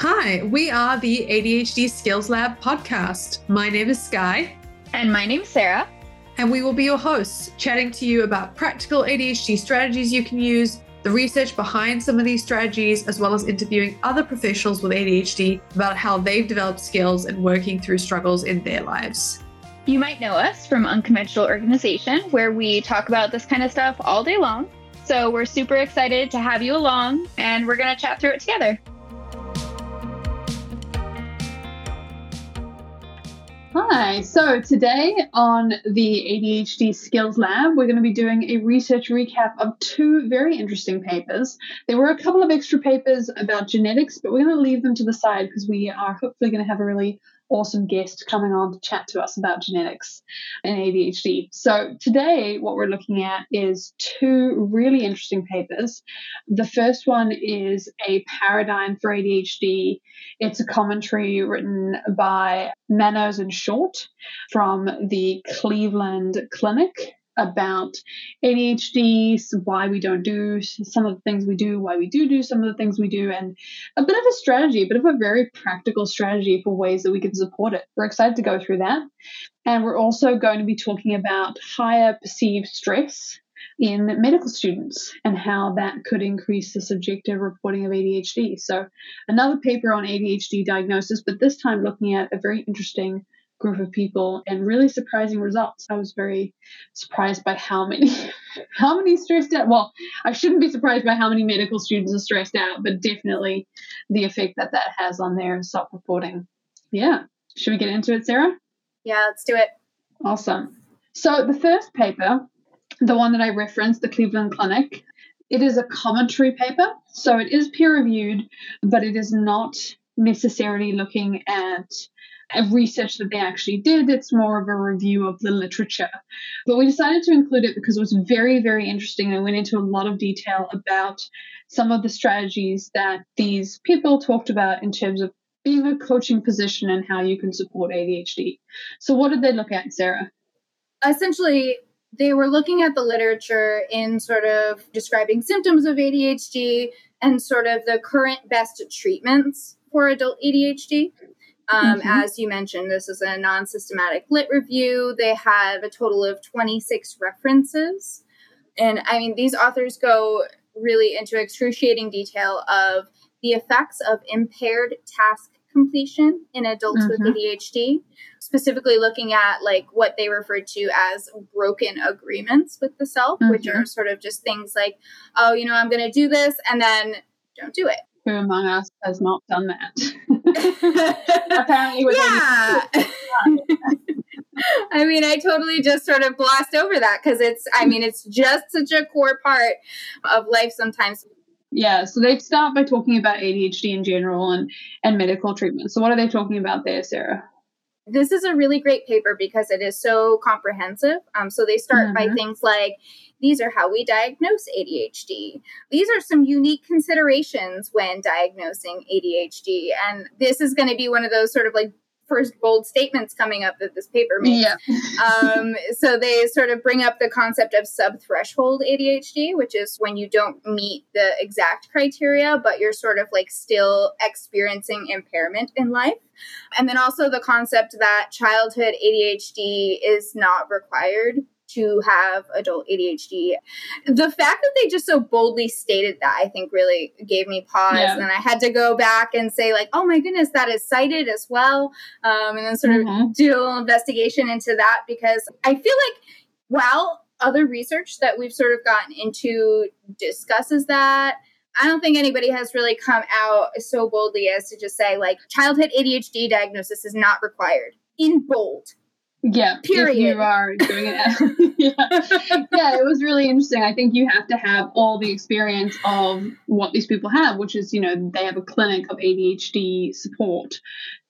Hi, we are the ADHD Skills Lab podcast. My name is Skye. And my name is Sarah. And we will be your hosts, chatting to you about practical ADHD strategies you can use, the research behind some of these strategies, as well as interviewing other professionals with ADHD about how they've developed skills and working through struggles in their lives. You might know us from Unconventional Organisation, where we talk about this kind of stuff all day long. So we're super excited to have you along, and we're going to chat through it together. Hi, so today on the ADHD Skills Lab, we're going to be doing a research recap of two very interesting papers. There were a couple of extra papers about genetics, but we're going to leave them to the side because we are hopefully going to have a really awesome guest coming on to chat to us about genetics and ADHD. So, today, what we're looking at is two really interesting papers. The first one is a paradigm for ADHD, it's a commentary written by Manos and Short from the Cleveland Clinic about ADHD, why we don't do some of the things we do, why we do do some of the things we do, and a bit of a strategy, a bit of a very practical strategy for ways that we can support it. We're excited to go through that. And we're also going to be talking about higher perceived stress in medical students and how that could increase the subjective reporting of ADHD. So, another paper on ADHD diagnosis, but this time looking at a very interesting group of people and really surprising results. I was very surprised by how many how many stressed out well, I shouldn't be surprised by how many medical students are stressed out, but definitely the effect that that has on their self-reporting. Yeah. Should we get into it, Sarah? Yeah, let's do it. Awesome. So the first paper, the one that I referenced, the Cleveland Clinic, it is a commentary paper. So it is peer reviewed, but it is not necessarily looking at research that they actually did. It's more of a review of the literature. But we decided to include it because it was very, very interesting and went into a lot of detail about some of the strategies that these people talked about in terms of being a coaching position and how you can support ADHD. So, what did they look at, Sarah? Essentially, they were looking at the literature in sort of describing symptoms of ADHD and sort of the current best treatments for adult ADHD. Um, mm-hmm. As you mentioned, this is a non systematic lit review. They have a total of 26 references. And I mean, these authors go really into excruciating detail of the effects of impaired task completion in adults mm-hmm. with ADHD, specifically looking at like what they refer to as broken agreements with the self, mm-hmm. which are sort of just things like, oh, you know, I'm going to do this and then don't do it. Who among us has not done that? Apparently, yeah. I mean, I totally just sort of glossed over that because it's, I mean, it's just such a core part of life sometimes. Yeah, so they start by talking about ADHD in general and, and medical treatment. So, what are they talking about there, Sarah? This is a really great paper because it is so comprehensive. Um, so, they start mm-hmm. by things like these are how we diagnose ADHD. These are some unique considerations when diagnosing ADHD. And this is going to be one of those sort of like first bold statements coming up that this paper makes. Yeah. um, so they sort of bring up the concept of sub-threshold ADHD, which is when you don't meet the exact criteria, but you're sort of like still experiencing impairment in life. And then also the concept that childhood ADHD is not required to have adult ADHD. The fact that they just so boldly stated that, I think, really gave me pause. Yeah. And I had to go back and say, like, oh my goodness, that is cited as well. Um, and then sort mm-hmm. of do a little investigation into that because I feel like while other research that we've sort of gotten into discusses that. I don't think anybody has really come out so boldly as to just say, like, childhood ADHD diagnosis is not required in bold. Yeah, period. If you are doing it, yeah. yeah, it was really interesting. I think you have to have all the experience of what these people have, which is, you know, they have a clinic of ADHD support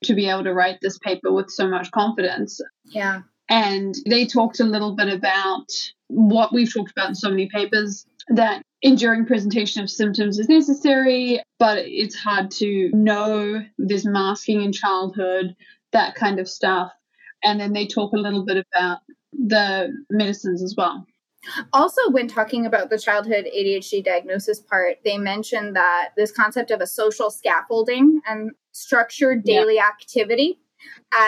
to be able to write this paper with so much confidence. Yeah. And they talked a little bit about what we've talked about in so many papers that enduring presentation of symptoms is necessary, but it's hard to know there's masking in childhood, that kind of stuff and then they talk a little bit about the medicines as well. Also, when talking about the childhood ADHD diagnosis part, they mentioned that this concept of a social scaffolding and structured daily yeah. activity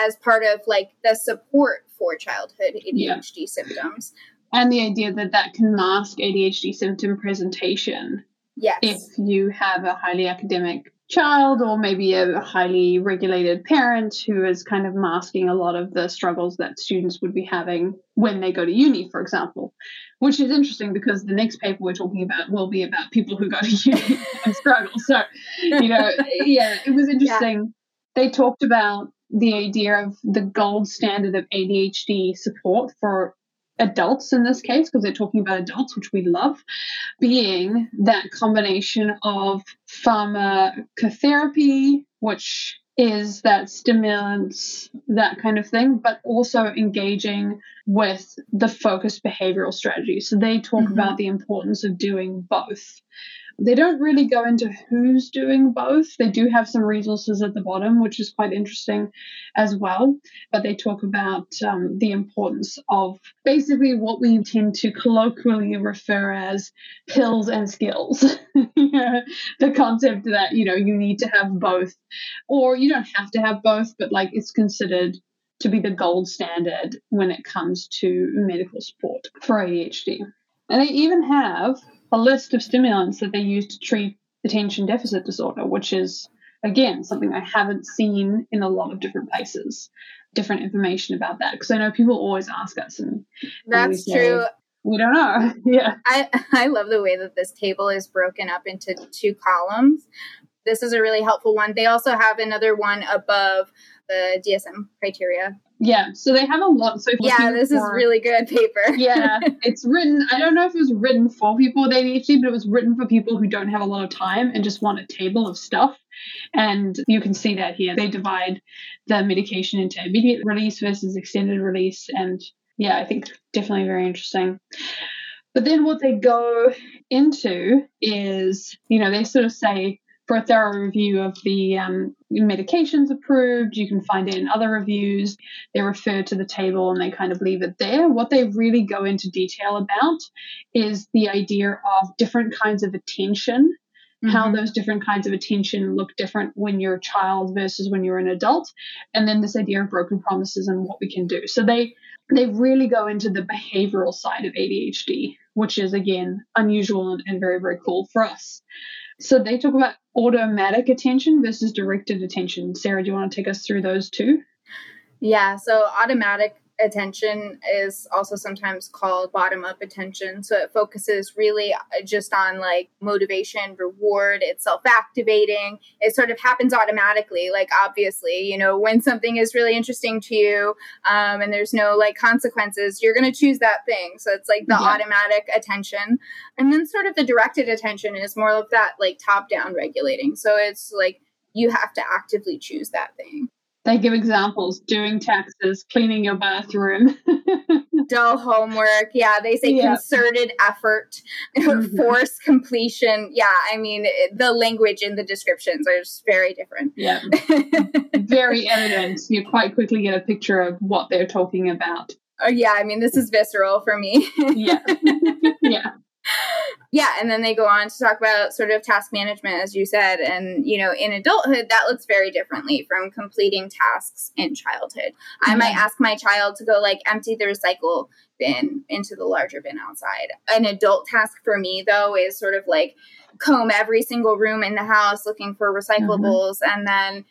as part of like the support for childhood ADHD yeah. symptoms. And the idea that that can mask ADHD symptom presentation. Yes. If you have a highly academic child or maybe a highly regulated parent who is kind of masking a lot of the struggles that students would be having when they go to uni, for example. Which is interesting because the next paper we're talking about will be about people who go to uni and struggle. So, you know, yeah, it was interesting. Yeah. They talked about the idea of the gold standard of ADHD support for adults in this case, because they're talking about adults, which we love, being that combination of pharmacotherapy, which is that stimulants, that kind of thing, but also engaging with the focused behavioral strategy. So they talk mm-hmm. about the importance of doing both. They don't really go into who's doing both. They do have some resources at the bottom, which is quite interesting as well. But they talk about um, the importance of basically what we tend to colloquially refer as pills and skills. the concept that, you know, you need to have both, or you don't have to have both, but like it's considered to be the gold standard when it comes to medical support for ADHD. And they even have a list of stimulants that they use to treat attention deficit disorder, which is, again, something I haven't seen in a lot of different places. Different information about that. Because I know people always ask us, and that's true. We don't know. yeah. I, I love the way that this table is broken up into two columns. This is a really helpful one. They also have another one above the DSM criteria yeah, so they have a lot. So yeah, this for, is really good paper. yeah, it's written. I don't know if it was written for people with ADHD, but it was written for people who don't have a lot of time and just want a table of stuff. And you can see that here. They divide the medication into immediate release versus extended release, and yeah, I think definitely very interesting. But then what they go into is, you know, they sort of say for a thorough review of the um, medications approved. You can find it in other reviews. They refer to the table and they kind of leave it there. What they really go into detail about is the idea of different kinds of attention. Mm-hmm. How those different kinds of attention look different when you're a child versus when you're an adult, and then this idea of broken promises and what we can do. So they they really go into the behavioral side of ADHD, which is again unusual and, and very very cool for us. So they talk about automatic attention versus directed attention. Sarah, do you want to take us through those two? Yeah, so automatic attention is also sometimes called bottom up attention. So it focuses really uh, just on like motivation, reward, it's self activating. It sort of happens automatically. Like, obviously, you know, when something is really interesting to you um, and there's no like consequences, you're going to choose that thing. So it's like the yeah. automatic attention. And then sort of the directed attention is more of that like top down regulating. So it's like, you have to actively choose that thing. They give examples doing taxes, cleaning your bathroom. Dull homework. Yeah, they say yeah. concerted effort, mm-hmm. force completion. Yeah, I mean, the language in the descriptions are just very different. Yeah. very evident. You quite quickly get a picture of what they're talking about. Oh, yeah, I mean, this is visceral for me. yeah. yeah yeah and then they go on to talk about sort of task management as you said and you know in adulthood that looks very differently from completing tasks in childhood mm-hmm. i might ask my child to go like empty the recycle bin into the larger bin outside an adult task for me though is sort of like comb every single room in the house looking for recyclables mm-hmm. and then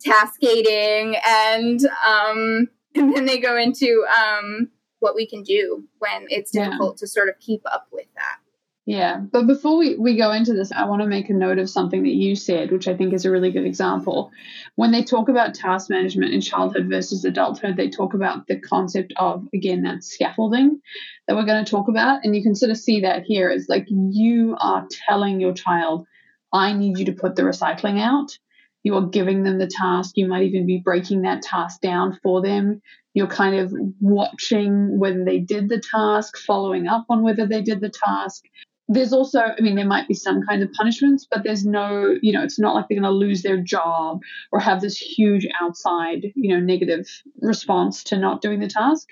task gating and um and then they go into um what we can do when it's difficult yeah. to sort of keep up with that. Yeah, but before we, we go into this, I want to make a note of something that you said, which I think is a really good example. When they talk about task management in childhood versus adulthood, they talk about the concept of, again, that scaffolding that we're going to talk about. And you can sort of see that here is like you are telling your child, I need you to put the recycling out. You are giving them the task. You might even be breaking that task down for them. You're kind of watching whether they did the task, following up on whether they did the task. There's also, I mean, there might be some kinds of punishments, but there's no, you know, it's not like they're going to lose their job or have this huge outside, you know, negative response to not doing the task.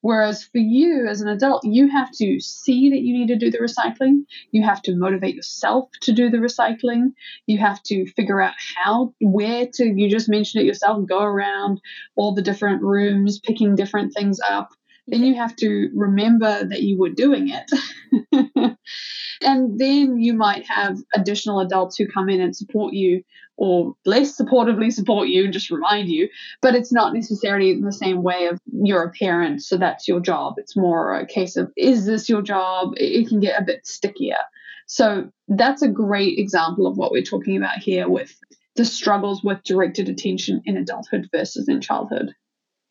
Whereas for you as an adult, you have to see that you need to do the recycling. You have to motivate yourself to do the recycling. You have to figure out how, where to, you just mentioned it yourself, go around all the different rooms, picking different things up then you have to remember that you were doing it. and then you might have additional adults who come in and support you or less supportively support you and just remind you. But it's not necessarily the same way of you're a parent, so that's your job. It's more a case of is this your job? It can get a bit stickier. So that's a great example of what we're talking about here with the struggles with directed attention in adulthood versus in childhood.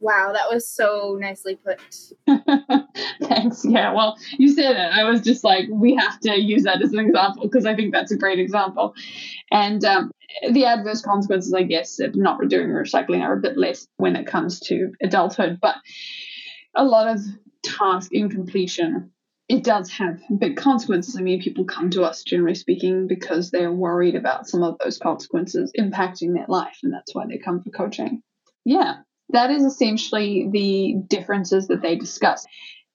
Wow, that was so nicely put. Thanks. Yeah, well, you said it. I was just like, we have to use that as an example because I think that's a great example. And um, the adverse consequences, I guess, of not doing recycling are a bit less when it comes to adulthood. But a lot of task incompletion, it does have big consequences. I mean, people come to us, generally speaking, because they're worried about some of those consequences impacting their life. And that's why they come for coaching. Yeah that is essentially the differences that they discuss.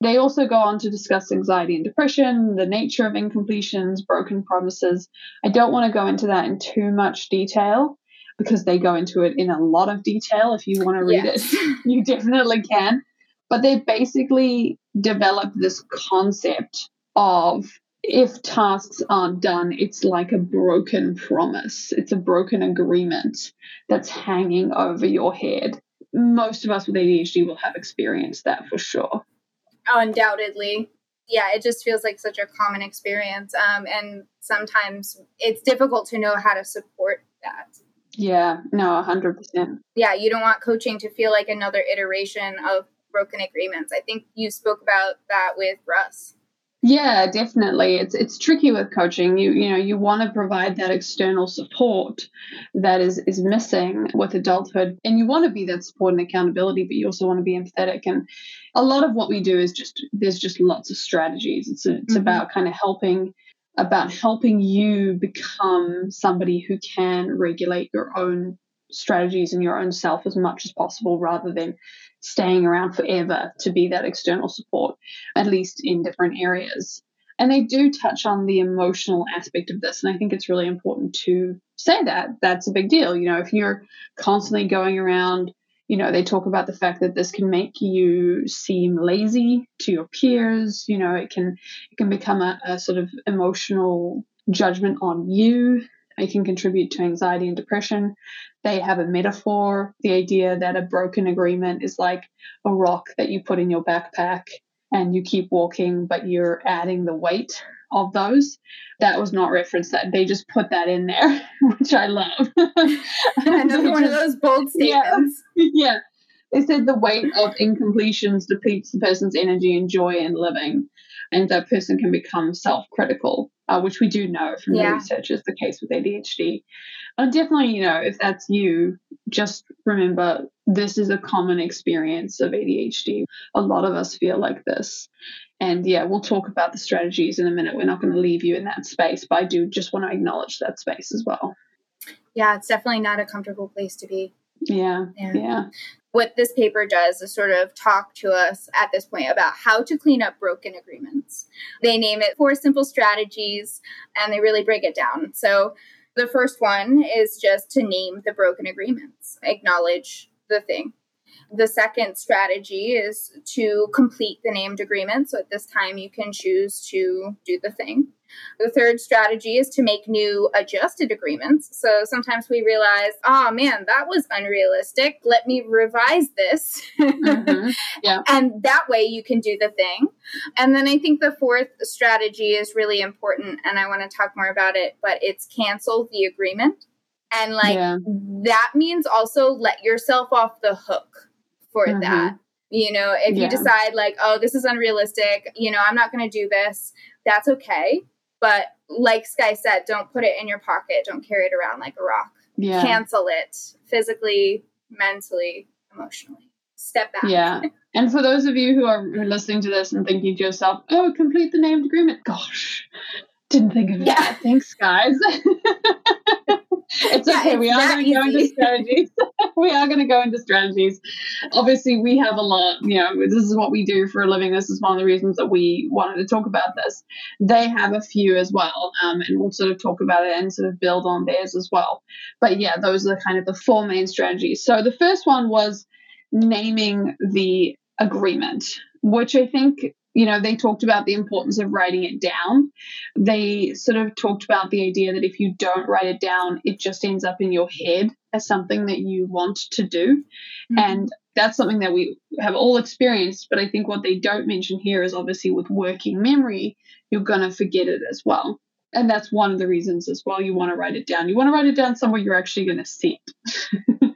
They also go on to discuss anxiety and depression, the nature of incompletions, broken promises. I don't want to go into that in too much detail because they go into it in a lot of detail. If you want to read yes. it, you definitely can. But they basically develop this concept of if tasks aren't done, it's like a broken promise. It's a broken agreement that's hanging over your head most of us with ADHD will have experienced that for sure. Oh, undoubtedly. Yeah, it just feels like such a common experience. Um, and sometimes it's difficult to know how to support that. Yeah, no, 100%. Yeah, you don't want coaching to feel like another iteration of broken agreements. I think you spoke about that with Russ. Yeah, definitely. It's it's tricky with coaching. You you know you want to provide that external support that is is missing with adulthood, and you want to be that support and accountability, but you also want to be empathetic. And a lot of what we do is just there's just lots of strategies. It's a, it's mm-hmm. about kind of helping about helping you become somebody who can regulate your own strategies and your own self as much as possible rather than staying around forever to be that external support, at least in different areas. And they do touch on the emotional aspect of this. And I think it's really important to say that. That's a big deal. You know, if you're constantly going around, you know, they talk about the fact that this can make you seem lazy to your peers. You know, it can it can become a, a sort of emotional judgment on you it can contribute to anxiety and depression. They have a metaphor, the idea that a broken agreement is like a rock that you put in your backpack and you keep walking, but you're adding the weight of those. That was not referenced. That they just put that in there, which I love. Another one of those bold statements. Yeah, yeah. They said the weight of incompletions depletes the person's energy and joy in living, and that person can become self-critical uh, which we do know from yeah. the research is the case with ADHD. And definitely, you know, if that's you, just remember this is a common experience of ADHD. A lot of us feel like this. And yeah, we'll talk about the strategies in a minute. We're not going to leave you in that space, but I do just want to acknowledge that space as well. Yeah, it's definitely not a comfortable place to be. Yeah, yeah. yeah what this paper does is sort of talk to us at this point about how to clean up broken agreements. They name it four simple strategies and they really break it down. So the first one is just to name the broken agreements, acknowledge the thing. The second strategy is to complete the named agreement. So at this time, you can choose to do the thing. The third strategy is to make new adjusted agreements. So sometimes we realize, oh man, that was unrealistic. Let me revise this. Mm-hmm. Yeah. and that way you can do the thing. And then I think the fourth strategy is really important, and I want to talk more about it, but it's cancel the agreement. And like yeah. that means also let yourself off the hook for mm-hmm. that. You know, if yeah. you decide like, oh, this is unrealistic, you know, I'm not going to do this, that's okay. But like Skye said, don't put it in your pocket. Don't carry it around like a rock. Yeah. Cancel it physically, mentally, emotionally. step back. Yeah. And for those of you who are listening to this and thinking to yourself, oh, complete the named agreement. Gosh, didn't think of it. Yeah. Thanks, guys. it's Yeah, okay. it's we are going to go into strategies. we are going to go into strategies. Obviously, we have a lot. You know, this is what we do for a living. This is one of the reasons that we wanted to talk about this. They have a few as well, um, and we'll sort of talk about it and sort of build on theirs as well. But yeah, those are kind of the four main strategies. So the first one was naming the agreement, which I think, you know, they talked about the importance of writing it down. They sort of talked about the idea that if you don't write it down, it just ends up in your head as something that you want to do. Mhm. And that's something that we have all experienced. But I think what they don't mention here is obviously with working memory, you're going to forget it as well. And that's one of the reasons as well you want to write it down. You want to write it down somewhere you're actually going to see it.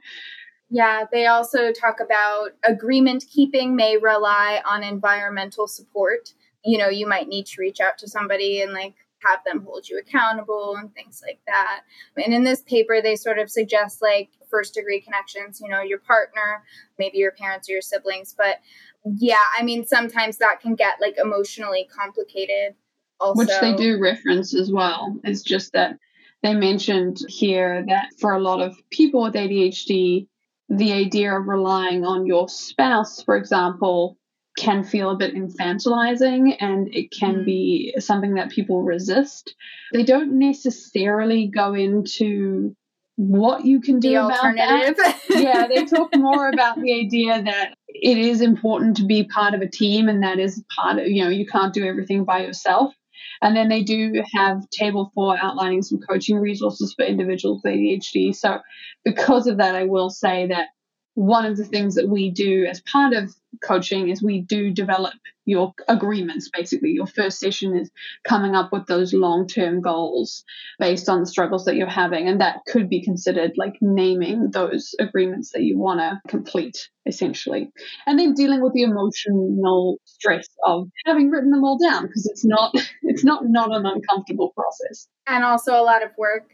Yeah, they also talk about agreement keeping may rely on environmental support. You know, you might need to reach out to somebody and like have them hold you accountable and things like that. And in this paper, they sort of suggest like first degree connections, you know, your partner, maybe your parents or your siblings. But yeah, I mean, sometimes that can get like emotionally complicated. Also, which they do reference as well. It's just that they mentioned here that for a lot of people with ADHD, the idea of relying on your spouse, for example, can feel a bit infantilizing and it can Mm. be something that people resist. They don't necessarily go into what you can do The about that alternative. yeah, they talk more about the idea that it is important to be part of a team, and that is part of, you know, you can't do everything by yourself. And then they do have table four outlining some coaching resources for individuals with ADHD. So, because of that, I will say that one of the things that we do as part of coaching is we do develop your agreements basically your first session is coming up with those long-term goals based on the struggles that you're having and that could be considered like naming those agreements that you want to complete essentially and then dealing with the emotional stress of having written them all down because it's not it's not not an uncomfortable process and also a lot of work.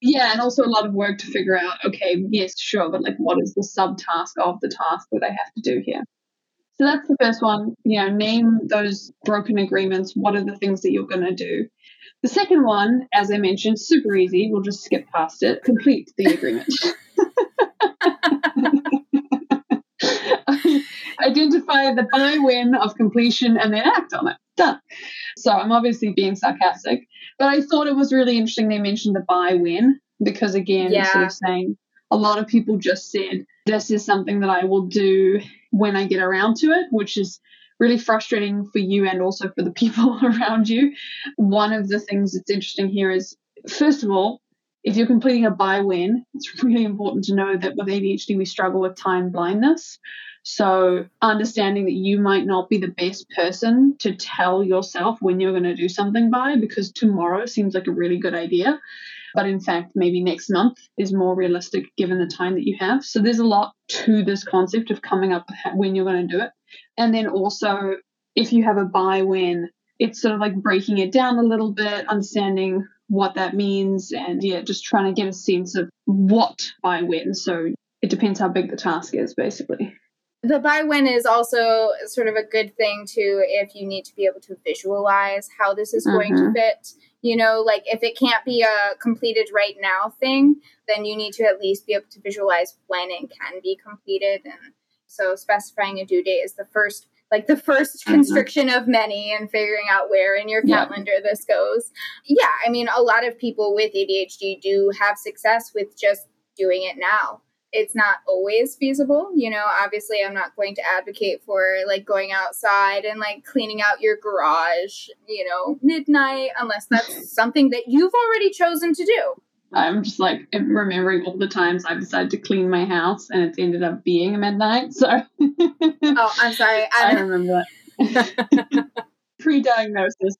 Yeah, and also a lot of work to figure out, okay, yes, sure, but like what is the subtask of the task that I have to do here? So that's the first one. You know, name those broken agreements. What are the things that you're going to do? The second one, as I mentioned, super easy. We'll just skip past it. Complete the agreement. Identify the by when of completion and then act on it. Done. So I'm obviously being sarcastic, but I thought it was really interesting they mentioned the by when because, again, Yeah. sort of saying a lot of people just said, this is something that I will do when I get around to it, which is really frustrating for you and also for the people around you. One of the things that's interesting here is, first of all, if you're completing a by when, it's really important to know that with ADHD, we struggle with time blindness. So, understanding that you might not be the best person to tell yourself when you're going to do something by because tomorrow seems like a really good idea. But in fact, maybe next month is more realistic given the time that you have. So, there's a lot to this concept of coming up when you're going to do it. And then also, if you have a by when, it's sort of like breaking it down a little bit, understanding what that means, and yeah, just trying to get a sense of what by when. So, it depends how big the task is, basically. The by when is also sort of a good thing too if you need to be able to visualize how this is going to Mhm. fit. You know, like if it can't be a completed right now thing, then you need to at least be able to visualize when it can be completed. And so specifying a due date is the first like the 1st Mhm. constriction of many and figuring out where in your Yeah. calendar this goes. Yeah, I mean a lot of people with ADHD do have success with just doing it now it's not always feasible. You know, obviously, I'm not going to advocate for like going outside and like cleaning out your garage, you know, midnight, unless that's something that you've already chosen to do. I'm just like remembering all the times I've decided to clean my house and it's ended up being a midnight. So Oh, I'm sorry. I I'm, remember that. Pre-diagnosis.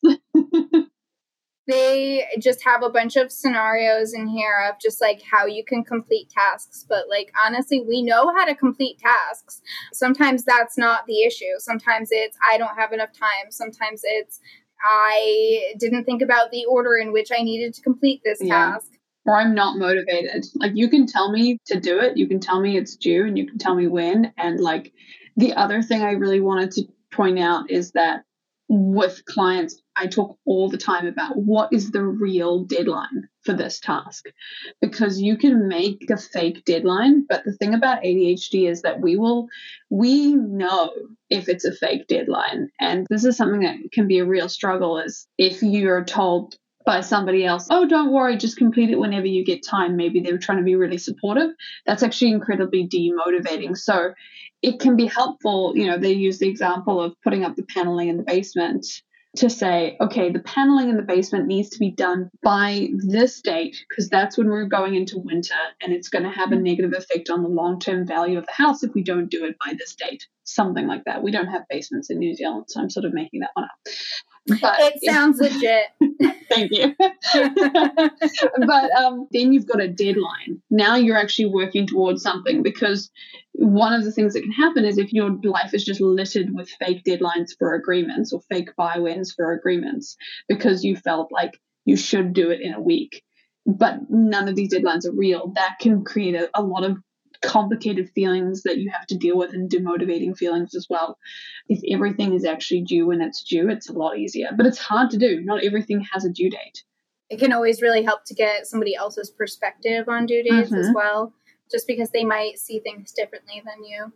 They just have a bunch of scenarios in here of just like how you can complete tasks but like honestly we know how to complete tasks sometimes that's not the issue sometimes it's i don't have enough time sometimes it's i didn't think about the order in which i needed to complete this Yeah. task or I'm not motivated. Like you can tell me to do it, you can tell me it's due, and you can tell me when. And like the other thing I really wanted to point out is that with clients, I talk all the time about what is the real deadline for this task because you can make a fake deadline. But the thing about ADHD is that we will, we know if it's a fake deadline. And this is something that can be a real struggle is if you're told by somebody else, oh, don't worry, just complete it whenever you get time. Maybe they were trying to be really supportive. That's actually incredibly demotivating. So it can be helpful. You know, they use the example of putting up the paneling in the basement to say, okay, the paneling in the basement needs to be done by this date because that's when we're going into winter and it's going to have a negative effect on the long term value of the house if we don't do it by this date. Something like that. We don't have basements in New Zealand, so I'm sort of making that one up. But it sounds legit. Thank you. but um, then you've got a deadline. Now you're actually working towards something because one of the things that can happen is if your life is just littered with fake deadlines for agreements or fake by whens for agreements because you felt like you should do it in a week, but none of these deadlines are real, that can create a, a lot of complicated feelings that you have to deal with and demotivating feelings as well. If everything is actually due when it's due, it's a lot easier. But it's hard to do. Not everything has a due date. It can always really help to get somebody else's perspective on due dates mm-hmm. as well, just because they might see things differently than you.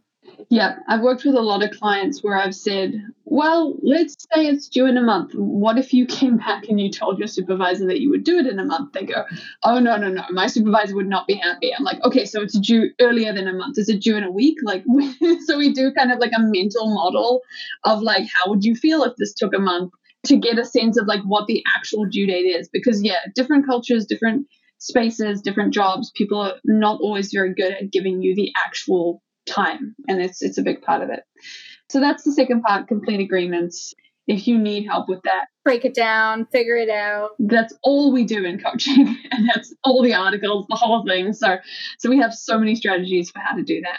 Yeah, I've worked with a lot of clients where I've said, well, let's say it's due in a month. What if you came back and you told your supervisor that you would do it in a month? They go, oh, no, no, no, my supervisor would not be happy. I'm like, okay, so it's due earlier than a month. Is it due in a week? Like, so we do kind of like a mental model of like, how would you feel if this took a month to get a sense of like what the actual due date is? Because, yeah, different cultures, different spaces, different jobs, people are not always very good at giving you the actual time and it's it's a big part of it. So that's the second part complete agreements. If you need help with that. Break it down figure it out. That's all we do in coaching and that's all the articles the whole thing. So so we have so many strategies for how to do that.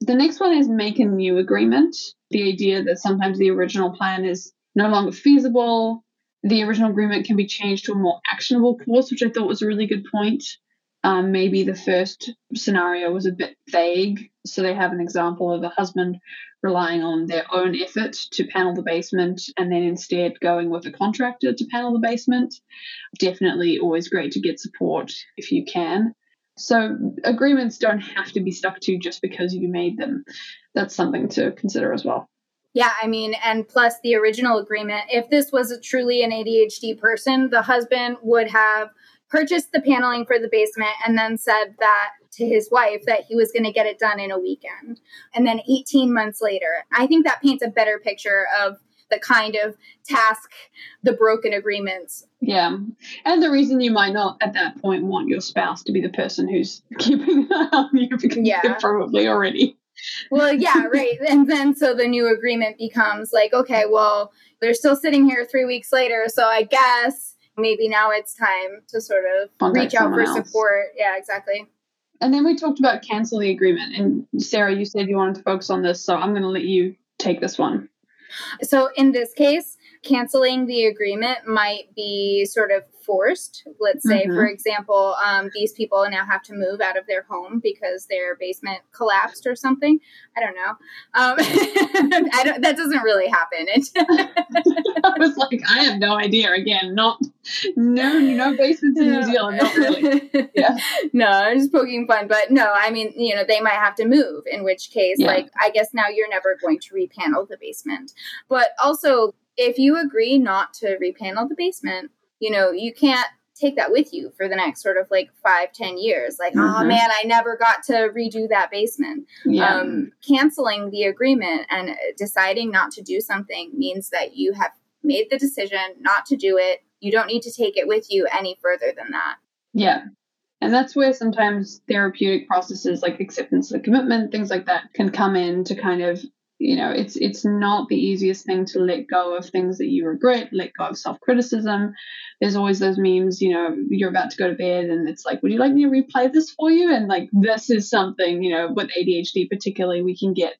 The next one is make a new agreement. The idea that sometimes the original plan is no longer feasible. The original agreement can be changed to a more actionable course which i thought was a really good point. Um, maybe the first scenario was a bit vague. So they have an example of a husband relying on their own effort to panel the basement and then instead going with a contractor to panel the basement. Definitely always great to get support if you can. So agreements don't have to be stuck to just because you made them. That's something to consider as well. Yeah, I mean, and plus the original agreement, if this was truly an ADHD person, the husband would have purchased the paneling for the basement and then said that to his wife that he was going to get it done in a weekend. And then 18 months later, I think that paints a better picture of the kind of task, the broken agreements. Yeah. And the reason you might not at that point want your spouse to be the person who's keeping you because yeah. probably already. Well, yeah, right. And then so the new agreement becomes like, okay, well, they're still sitting here three weeks later. So I guess maybe now it's time to sort of Contact reach out for else. support. Yeah, exactly. And then we talked about cancel the agreement. And Sarah, you said you wanted to focus on this, so I'm going to let you take this one. So in this case, canceling the agreement might be sort of forced. Let's say, mm-hmm. for example, um, these people now have to move out of their home because their basement collapsed or something. I don't know. Um, I don't, that doesn't really happen. I was like, I have no idea. Again, not no no basements in New Zealand. Not really. Yeah. no, I'm just poking fun, but no. I mean, you know, they might have to move. In which case, yeah. like, I guess now you're never going to repanel the basement. But also, if you agree not to repanel the basement, you know, you can't take that with you for the next sort of like five, ten years. Like, mm-hmm. oh man, I never got to redo that basement. Yeah. Um, canceling the agreement and deciding not to do something means that you have made the decision not to do it. You don't need to take it with you any further than that. Yeah. And that's where sometimes therapeutic processes like acceptance of commitment, things like that, can come in to kind of you know it's it's not the easiest thing to let go of things that you regret let go of self-criticism there's always those memes you know you're about to go to bed and it's like would you like me to replay this for you and like this is something you know with adhd particularly we can get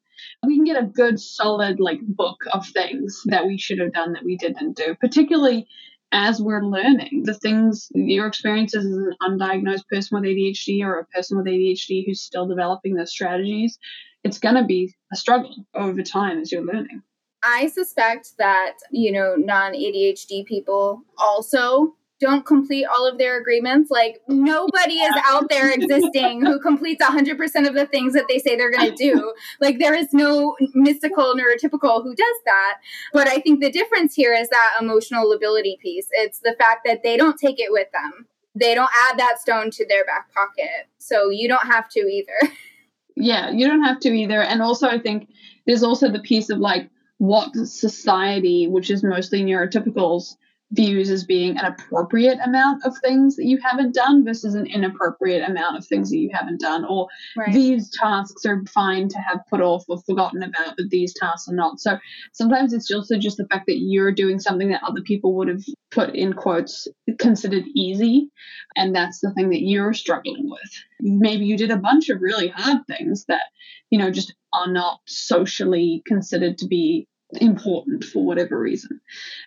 we can get a good solid like book of things that we should have done that we didn't do particularly as we're learning. The things, your experiences as an undiagnosed person with ADHD or a person with ADHD who's still developing those strategies, it's going to be a struggle over time as you're learning. I suspect that, you know, non ADHD people also don't complete all of their agreements. Like nobody is out there existing who completes 100% of the things that they say they're going to do. Like there is no mystical neurotypical who does that. But I think the difference here is that emotional lability piece. It's the fact that they don't take it with them. They don't add that stone to their back pocket. So you don't have to either. Yeah, you don't have to either. And also I think there's also the piece of like what society, which is mostly neurotypicals, views as being an appropriate amount of things that you haven't done versus an inappropriate amount of things that you haven't done. Or right. these tasks are fine to have put off or forgotten about but these tasks are not. So sometimes it's also just the fact that you're doing something that other people would have put in quotes considered easy and that's the thing that you're struggling with. Maybe you did a bunch of really hard things that you know just are not socially considered to be important for whatever reason.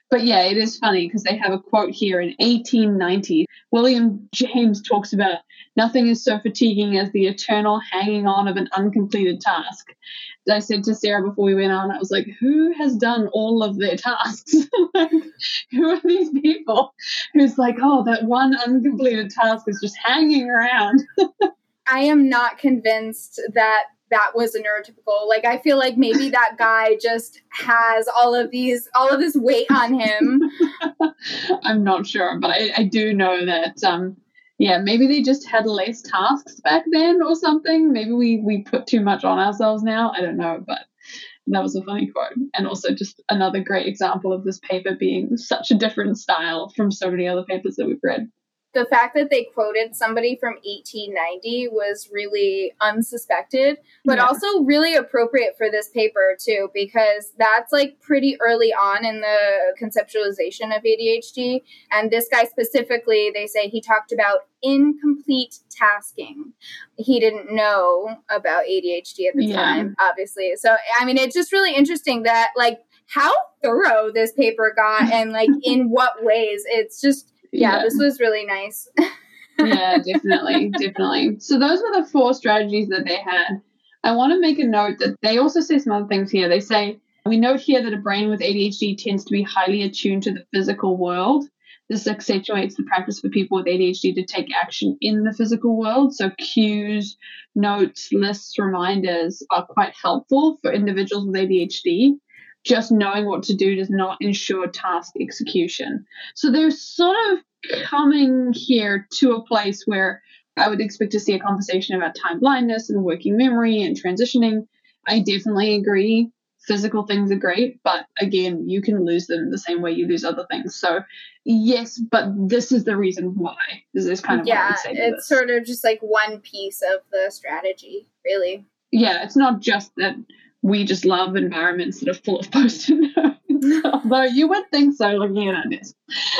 But yeah, it is funny because they have a quote here in 1890. William James talks about nothing is so fatiguing as the eternal hanging on of an uncompleted task. I said to Sarah before we went on, I was like, who has done all of their tasks? who are these people who's like, oh, that one uncompleted task is just hanging around? I am not convinced that that was a neurotypical. Like I feel like maybe that guy just has all of these all of this weight on him. I'm not sure, but I, I do know that um yeah, maybe they just had less tasks back then or something. Maybe we we put too much on ourselves now. I don't know, but that was a funny quote. And also just another great example of this paper being such a different style from so many other papers that we've read the fact that they quoted somebody from 1890 was really unsuspected, but yeah. also really appropriate for this paper too, because that's like pretty early on in the conceptualization of ADHD. And this guy specifically, they say he talked about incomplete tasking. He didn't know about ADHD at the yeah. time, obviously. So, I mean, it's just really interesting that, like, how thorough this paper got and, like, in what ways. It's just, yeah, yeah. this was really nice. yeah, definitely, definitely. So those were the four strategies that they had. I want to make a note that they also say some other things here. They say we note here that a brain with ADHD tends to be highly attuned to the physical world. This accentuates the practice for people with ADHD to take action in the physical world. So, cues, notes, lists, reminders are quite helpful for individuals with ADHD just knowing what to do does not ensure task execution. So they're sort of coming here to a place where I would expect to see a conversation about time blindness and working memory and transitioning. I definitely agree. Physical things are great, but again, you can lose them the same way you lose other things. So, yes, but this is the reason why. This is kind of yeah. it's sort of just like one piece of the strategy, really. Yeah, it's not just that we just love environments that are full of post-it notes. Although you would think so looking at this.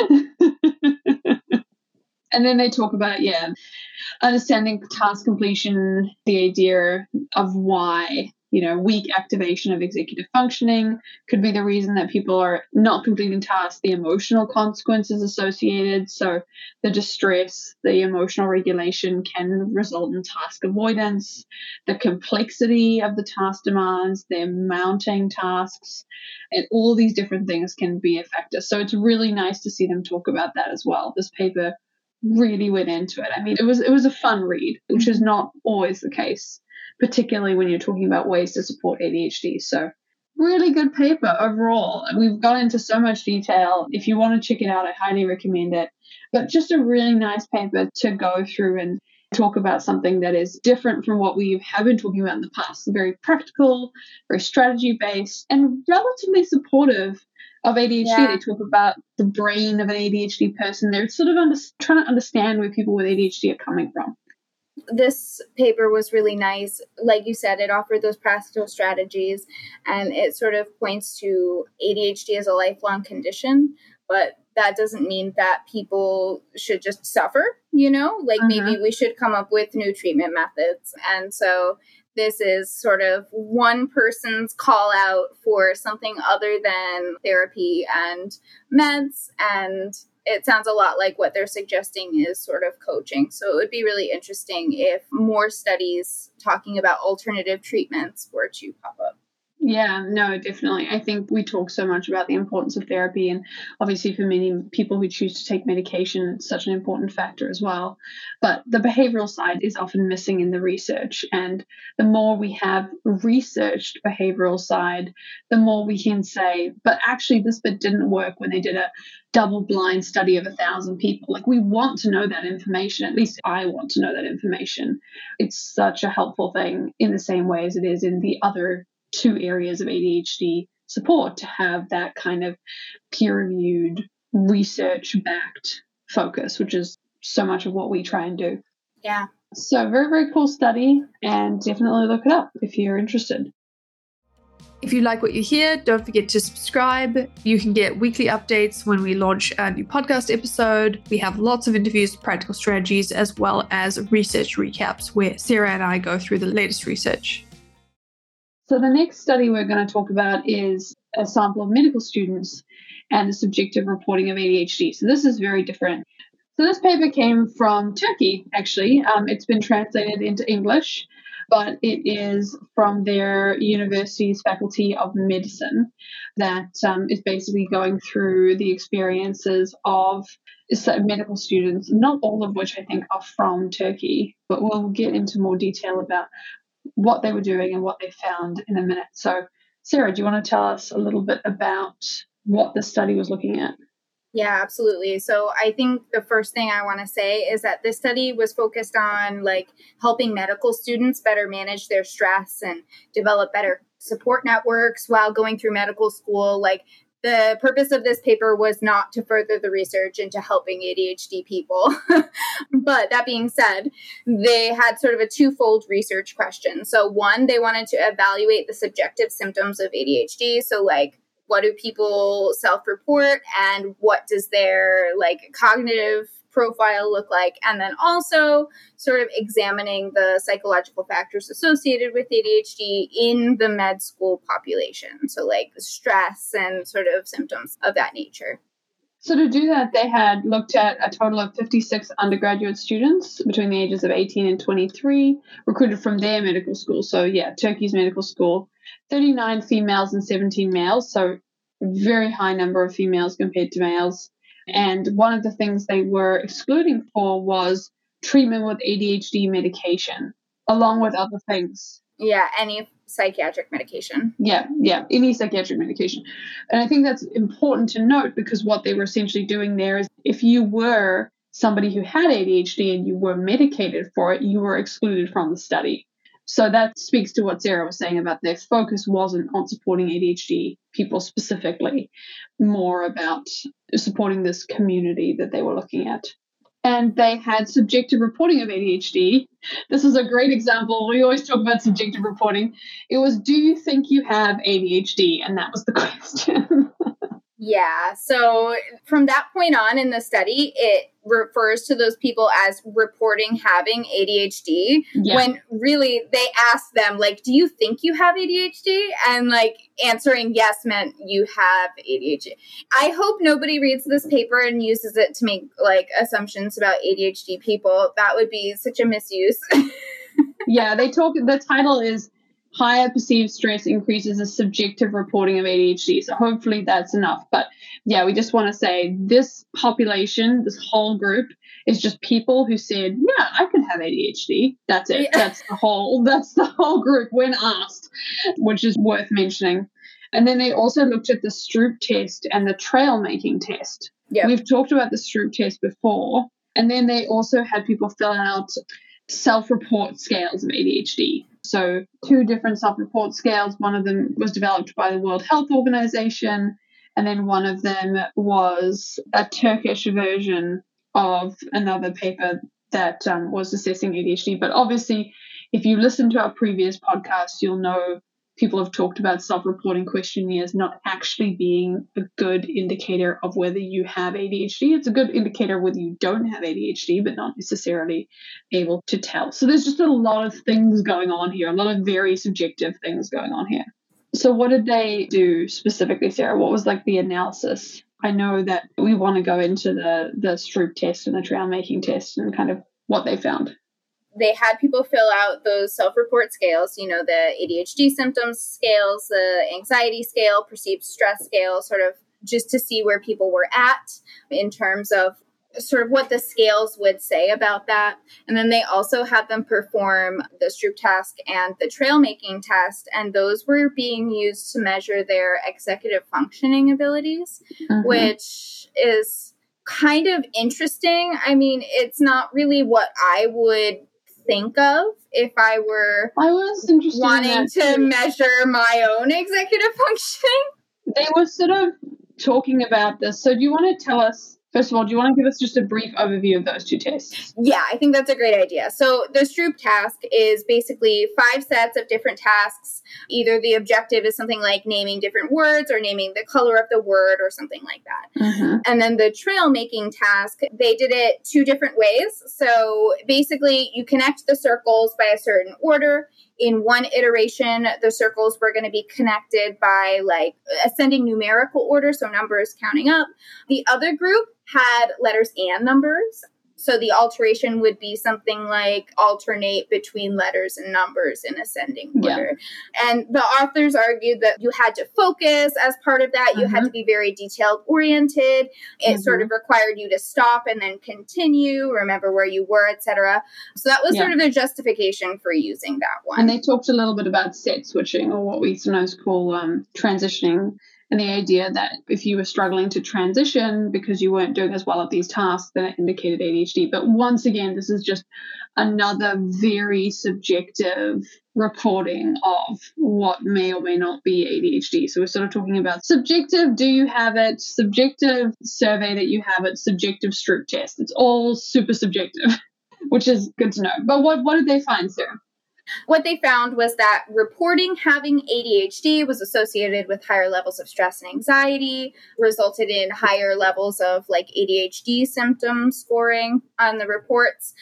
and then they talk about, yeah, understanding task completion, the idea of why you know, weak activation of executive functioning could be the reason that people are not completing tasks, the emotional consequences associated. So, the distress, the emotional regulation can result in task avoidance, the complexity of the task demands, the mounting tasks, and all these different things can be a factor. So, it's really nice to see them talk about that as well. This paper really went into it. I mean, it was it was a fun read, which is not always the case particularly when you're talking about ways to support ADHD. So, really good paper overall. We've gone into so much detail. If you want to check it out, I highly recommend it. But just a really nice paper to go through and talk about something that is different from what we have been talking about in the past. Very practical, very strategy based, and relatively supportive of ADHD. Yeah. They talk about the brain of an ADHD person. They're sort of under, trying to understand where people with ADHD are coming from this paper was really nice. Like you said, it offered those practical strategies and it sort of points to ADHD as a lifelong condition, but that doesn't mean that people should just suffer, you know? Like uh-huh. maybe we should come up with new treatment methods. And so this is sort of one person's call out for something other than therapy and meds and it sounds a lot like what they're suggesting is sort of coaching. So it would be really interesting if more studies talking about alternative treatments were to pop up. Yeah, no, definitely. I think we talk so much about the importance of therapy, and obviously, for many people who choose to take medication, it's such an important factor as well. But the behavioral side is often missing in the research, and the more we have researched behavioral side, the more we can say, but actually, this bit didn't work when they did a double blind study of a thousand people. Like, we want to know that information. At least I want to know that information. It's such a helpful thing in the same way as it is in the other two areas of ADHD support to have that kind of peer reviewed, research backed focus, which is so much of what we try and do. Yeah. So, very, very cool study, and definitely look it up if you're interested. If you like what you hear, don't forget to subscribe. You can get weekly updates when we launch a new podcast episode. We have lots of interviews, practical strategies, as well as research recaps where Sarah and I go through the latest research. So, the next study we're going to talk about is a sample of medical students and the subjective reporting of ADHD. So, this is very different. So, this paper came from Turkey, actually. Um, it's been translated into English, but it is from their university's faculty of medicine that um, is basically going through the experiences of medical students, not all of which I think are from Turkey, but we'll get into more detail about what they were doing and what they found in a minute. So, Sarah, do you want to tell us a little bit about what the study was looking at? Yeah, absolutely. So I think the first thing I want to say is that this study was focused on like helping medical students better manage their stress and develop better support networks while going through medical school. Like the purpose of this paper was not to further the research into helping ADHD people. but that being said, they had sort of a twofold research question. So, one, they wanted to evaluate the subjective symptoms of ADHD. So, like, what do people self report and what does their like cognitive profile look like? And then also sort of examining the psychological factors associated with ADHD in the med school population. So, like stress and sort of symptoms of that nature. So, to do that, they had looked at a total of 56 undergraduate students between the ages of 18 and 23, recruited from their medical school. So, yeah, Turkey's medical school. 39 females and 17 males. So, very high number of females compared to males. And one of the things they were excluding for was treatment with ADHD medication, along with other things. Yeah, any psychiatric medication. Yeah, yeah, any psychiatric medication. And I think that's important to note because what they were essentially doing there is if you were somebody who had ADHD and you were medicated for it, you were excluded from the study. So that speaks to what Sarah was saying about their focus wasn't on supporting ADHD people specifically, more about supporting this community that they were looking at. And they had subjective reporting of ADHD. This is a great example. We always talk about subjective reporting. It was, Do you think you have ADHD? And that was the question. Yeah. So from that point on in the study, it refers to those people as reporting having ADHD yeah. when really they ask them, like, do you think you have ADHD? And like answering yes meant you have ADHD. I hope nobody reads this paper and uses it to make like assumptions about ADHD people. That would be such a misuse. yeah. They talk, the title is higher perceived stress increases the subjective reporting of ADHD. So hopefully that's enough. But yeah, we just want to say this population, this whole group, is just people who said, "Yeah, I could have ADHD." That's it. Yeah. That's the whole. That's the whole group when asked, which is worth mentioning. And then they also looked at the Stroop test and the trail making test. Yeah, we've talked about the Stroop test before. And then they also had people fill out self-report scales of ADHD. So, two different self report scales. One of them was developed by the World Health Organization, and then one of them was a Turkish version of another paper that um, was assessing ADHD. But obviously, if you listen to our previous podcast, you'll know people have talked about self reporting questionnaires not actually being a good indicator of whether you have ADHD. It's a good indicator whether you don't have ADHD, but not necessarily able to tell. So there's just a lot of things going on here, a lot of very subjective things going on here. So, what did they do specifically, Sarah? What was like the analysis? I know that we want to go into the the Stroop test and the trail making test and kind of what they found. They had people fill out those self report scales, you know, the ADHD symptoms scales, the anxiety scale, perceived stress scale, sort of just to see where people were at in terms of sort of what the scales would say about that. And then they also had them perform the Stroop task and the trail making test, and those were being used to measure their executive functioning abilities, mm-hmm. which is kind of interesting. I mean, it's not really what I would think of if I were I was wanting to measure my own executive functioning. They were sort of talking about this. So do you want to tell us First of all, do you want to give us just a brief overview of those two tests? Yeah, I think that's a great idea. So, the Stroop task is basically five sets of different tasks. Either the objective is something like naming different words or naming the color of the word or something like that. Mm-hmm. And then the trail making task, they did it two different ways. So, basically, you connect the circles by a certain order in one iteration, the circles were going to be connected by like ascending numerical order, so numbers counting up. The other group had letters and numbers. So the alteration would be something like alternate between letters and numbers in ascending order. Yeah. And the authors argued that you had to focus as part of that. You mm-hmm. had to be very detailed oriented. It mm-hmm. sort of required you to stop and then continue, remember where you were, etc. So that was yeah. sort of their justification for using that one. And they talked a little bit about set switching or what we sometimes call um, transitioning and the idea that if you were struggling to transition because you weren't doing as well at these tasks, then it indicated ADHD. But once again, this is just another very subjective reporting of what may or may not be ADHD. So we're sort of talking about subjective, do you have it? Subjective survey that you have it, subjective Stroop test. It's all super subjective, which is good to know. But what, what did they find, Sarah? What they found was that reporting having ADHD was associated with higher levels of stress and anxiety, resulted in higher levels of like ADHD symptom scoring on the reports.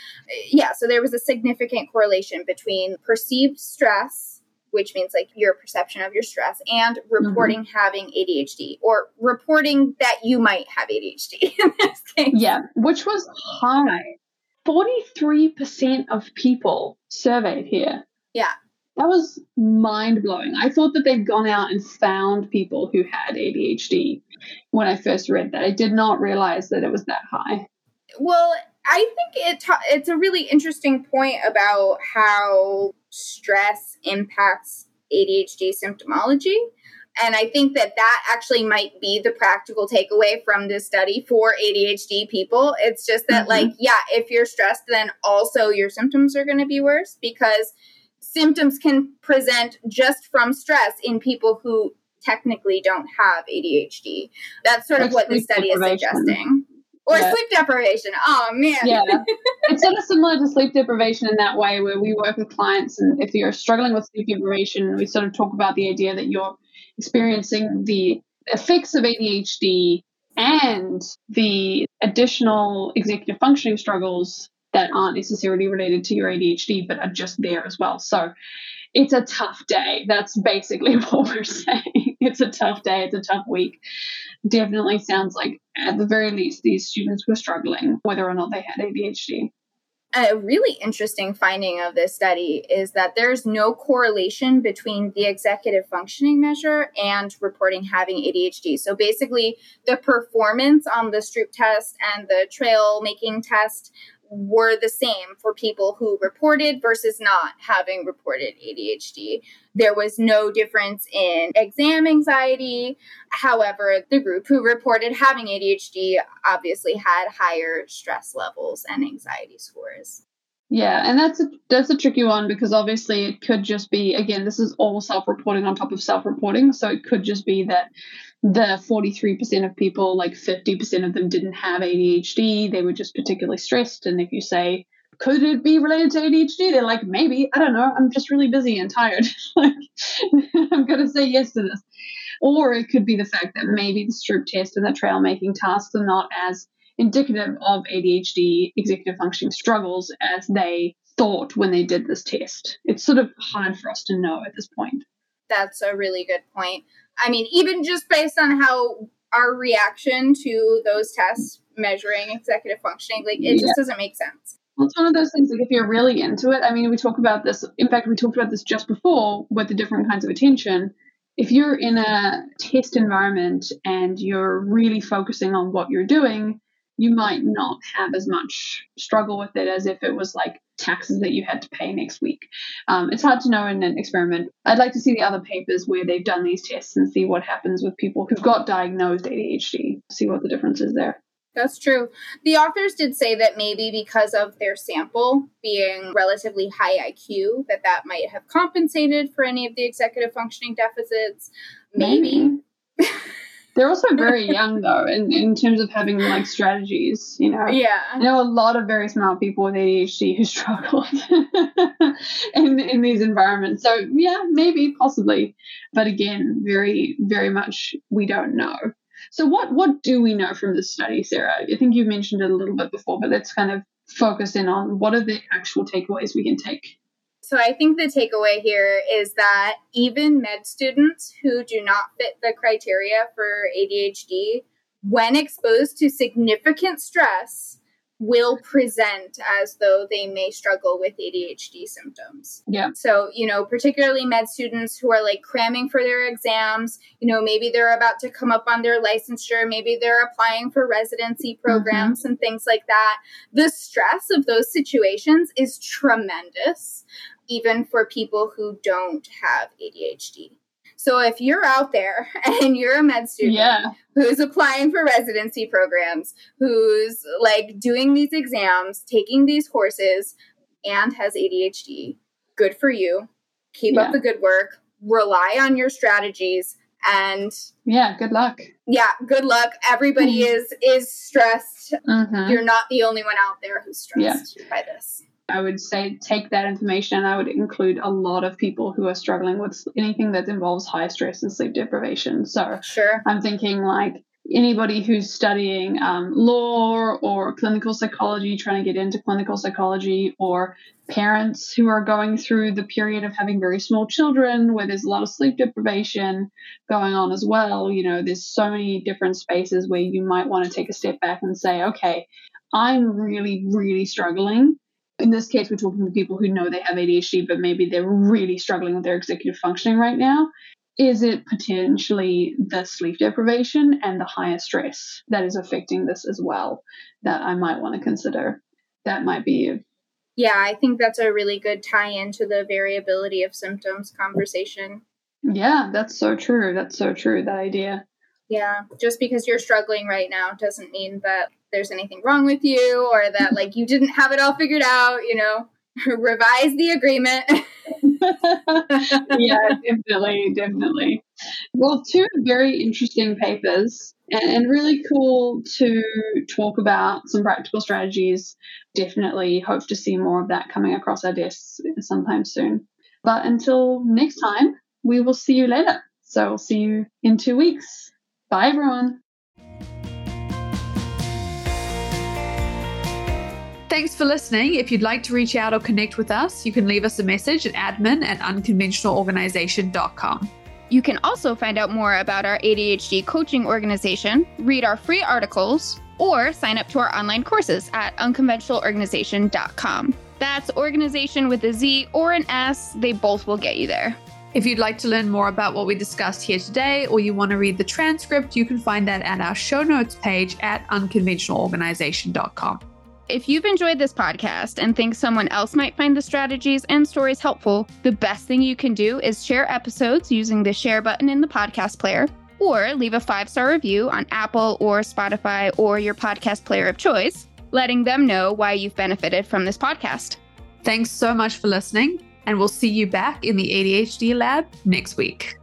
Yeah, so there was a significant correlation between perceived stress which means like your perception of your stress and reporting mm-hmm. having ADHD or reporting that you might have ADHD in this case. Yeah, which was high. 43% of people surveyed here. Yeah. That was mind blowing. I thought that they'd gone out and found people who had ADHD when I first read that. I did not realize that it was that high. Well, I think it ta- it's a really interesting point about how stress impacts ADHD symptomology. And I think that that actually might be the practical takeaway from this study for ADHD people. It's just that, mm-hmm. like, yeah, if you're stressed, then also your symptoms are going to be worse because symptoms can present just from stress in people who technically don't have ADHD. That's sort like of what the study is suggesting. Or yeah. sleep deprivation. Oh man. Yeah. it's sort of similar to sleep deprivation in that way where we work with clients and if you're struggling with sleep deprivation, we sort of talk about the idea that you're experiencing the effects of ADHD and the additional executive functioning struggles that aren't necessarily related to your ADHD but are just there as well. So it's a tough day. That's basically what we're saying. It's a tough day. It's a tough week. Definitely sounds like, at the very least, these students were struggling, whether or not they had ADHD a really interesting finding of this study is that there's no correlation between the executive functioning measure and reporting having ADHD. So basically, the performance on the Stroop test and the trail making test were the same for people who reported versus not having reported ADHD. There was no difference in exam anxiety. However, the group who reported having ADHD obviously had higher stress levels and anxiety scores. Yeah, and that's a that's a tricky one because obviously it could just be again this is all self-reporting on top of self-reporting, so it could just be that the 43% of people, like 50% of them didn't have ADHD. They were just particularly stressed. And if you say, could it be related to ADHD? They're like, maybe. I don't know. I'm just really busy and tired. like, I'm going to say yes to this. Or it could be the fact that maybe the Stroop test and the trail making tasks are not as indicative of ADHD executive functioning struggles as they thought when they did this test. It's sort of hard for us to know at this point. That's a really good point. I mean, even just based on how our reaction to those tests measuring executive functioning, like it just doesn't make sense. Well, it's one of those things, like if you're really into it, I mean, we talk about this. In fact, we talked about this just before with the different kinds of attention. If you're in a test environment and you're really focusing on what you're doing, you might not have as much struggle with it as if it was like taxes that you had to pay next week. Um, it's hard to know in an experiment. I'd like to see the other papers where they've done these tests and see what happens with people who've got diagnosed ADHD, see what the difference is there. That's true. The authors did say that maybe because of their sample being relatively high IQ, that that might have compensated for any of the executive functioning deficits. Maybe. maybe. They're also very young though, in, in terms of having like strategies, you know. Yeah. I know a lot of very smart people with ADHD who struggle in in these environments. So yeah, maybe, possibly. But again, very, very much we don't know. So what what do we know from this study, Sarah? I think you mentioned it a little bit before, but let's kind of focus in on what are the actual takeaways we can take. So I think the takeaway here is that even med students who do not fit the criteria for ADHD, when exposed to significant stress, will present as though they may struggle with ADHD symptoms. Yeah. So, you know, particularly med students who are like cramming for their exams, you know, maybe they're about to come up on their licensure, maybe they're applying for residency mm-hmm. programs mm-hmm. and things like that. The stress of those situations is tremendous, even for people who don't have ADHD. So if you're out there and you're a med student yeah. who's applying for residency programs, who's like doing these exams, taking these courses, and has ADHD, good for you. Keep yeah. up the good work. Rely on your strategies and yeah good luck yeah good luck everybody mm-hmm. is is stressed mm-hmm. you're not the only one out there who's stressed yeah. by this I would say take that information and I would include a lot of people who are struggling with anything that involves high stress and sleep deprivation. So sure. I'm thinking like anybody who's studying um, law or clinical psychology, trying to get into clinical psychology, or parents who are going through the period of having very small children where there's a lot of sleep deprivation going on as well. You know, there's so many different spaces where you might want to take a step back and say, okay, I'm really, really struggling in this case, we're talking to people who know they have ADHD, but maybe they're really struggling with their executive functioning right now. Is it potentially the sleep deprivation and the higher stress that is affecting this as well that I might want to consider? That might be. Yeah, I think that's a really good tie in to the variability of symptoms conversation. Yeah, that's so true. That's so true, that idea. Yeah, just because you're struggling right now doesn't mean that there's anything wrong with you or that like you didn't have it all figured out, you know, revise the agreement. yeah, definitely, definitely. Well, two very interesting papers and really cool to talk about some practical strategies. Definitely hope to see more of that coming across our desks sometime soon. But until next time, we will see you later. So we'll see you in two weeks. Bye, everyone. Thanks for listening. If you'd like to reach out or connect with us, you can leave us a message at admin at unconventionalorganization.com. You can also find out more about our ADHD coaching organization, read our free articles, or sign up to our online courses at unconventionalorganization.com. That's organization with a Z or an S, they both will get you there. If you'd like to learn more about what we discussed here today, or you want to read the transcript, you can find that at our show notes page at unconventionalorganization.com. If you've enjoyed this podcast and think someone else might find the strategies and stories helpful, the best thing you can do is share episodes using the share button in the podcast player, or leave a five star review on Apple or Spotify or your podcast player of choice, letting them know why you've benefited from this podcast. Thanks so much for listening and we'll see you back in the ADHD lab next week.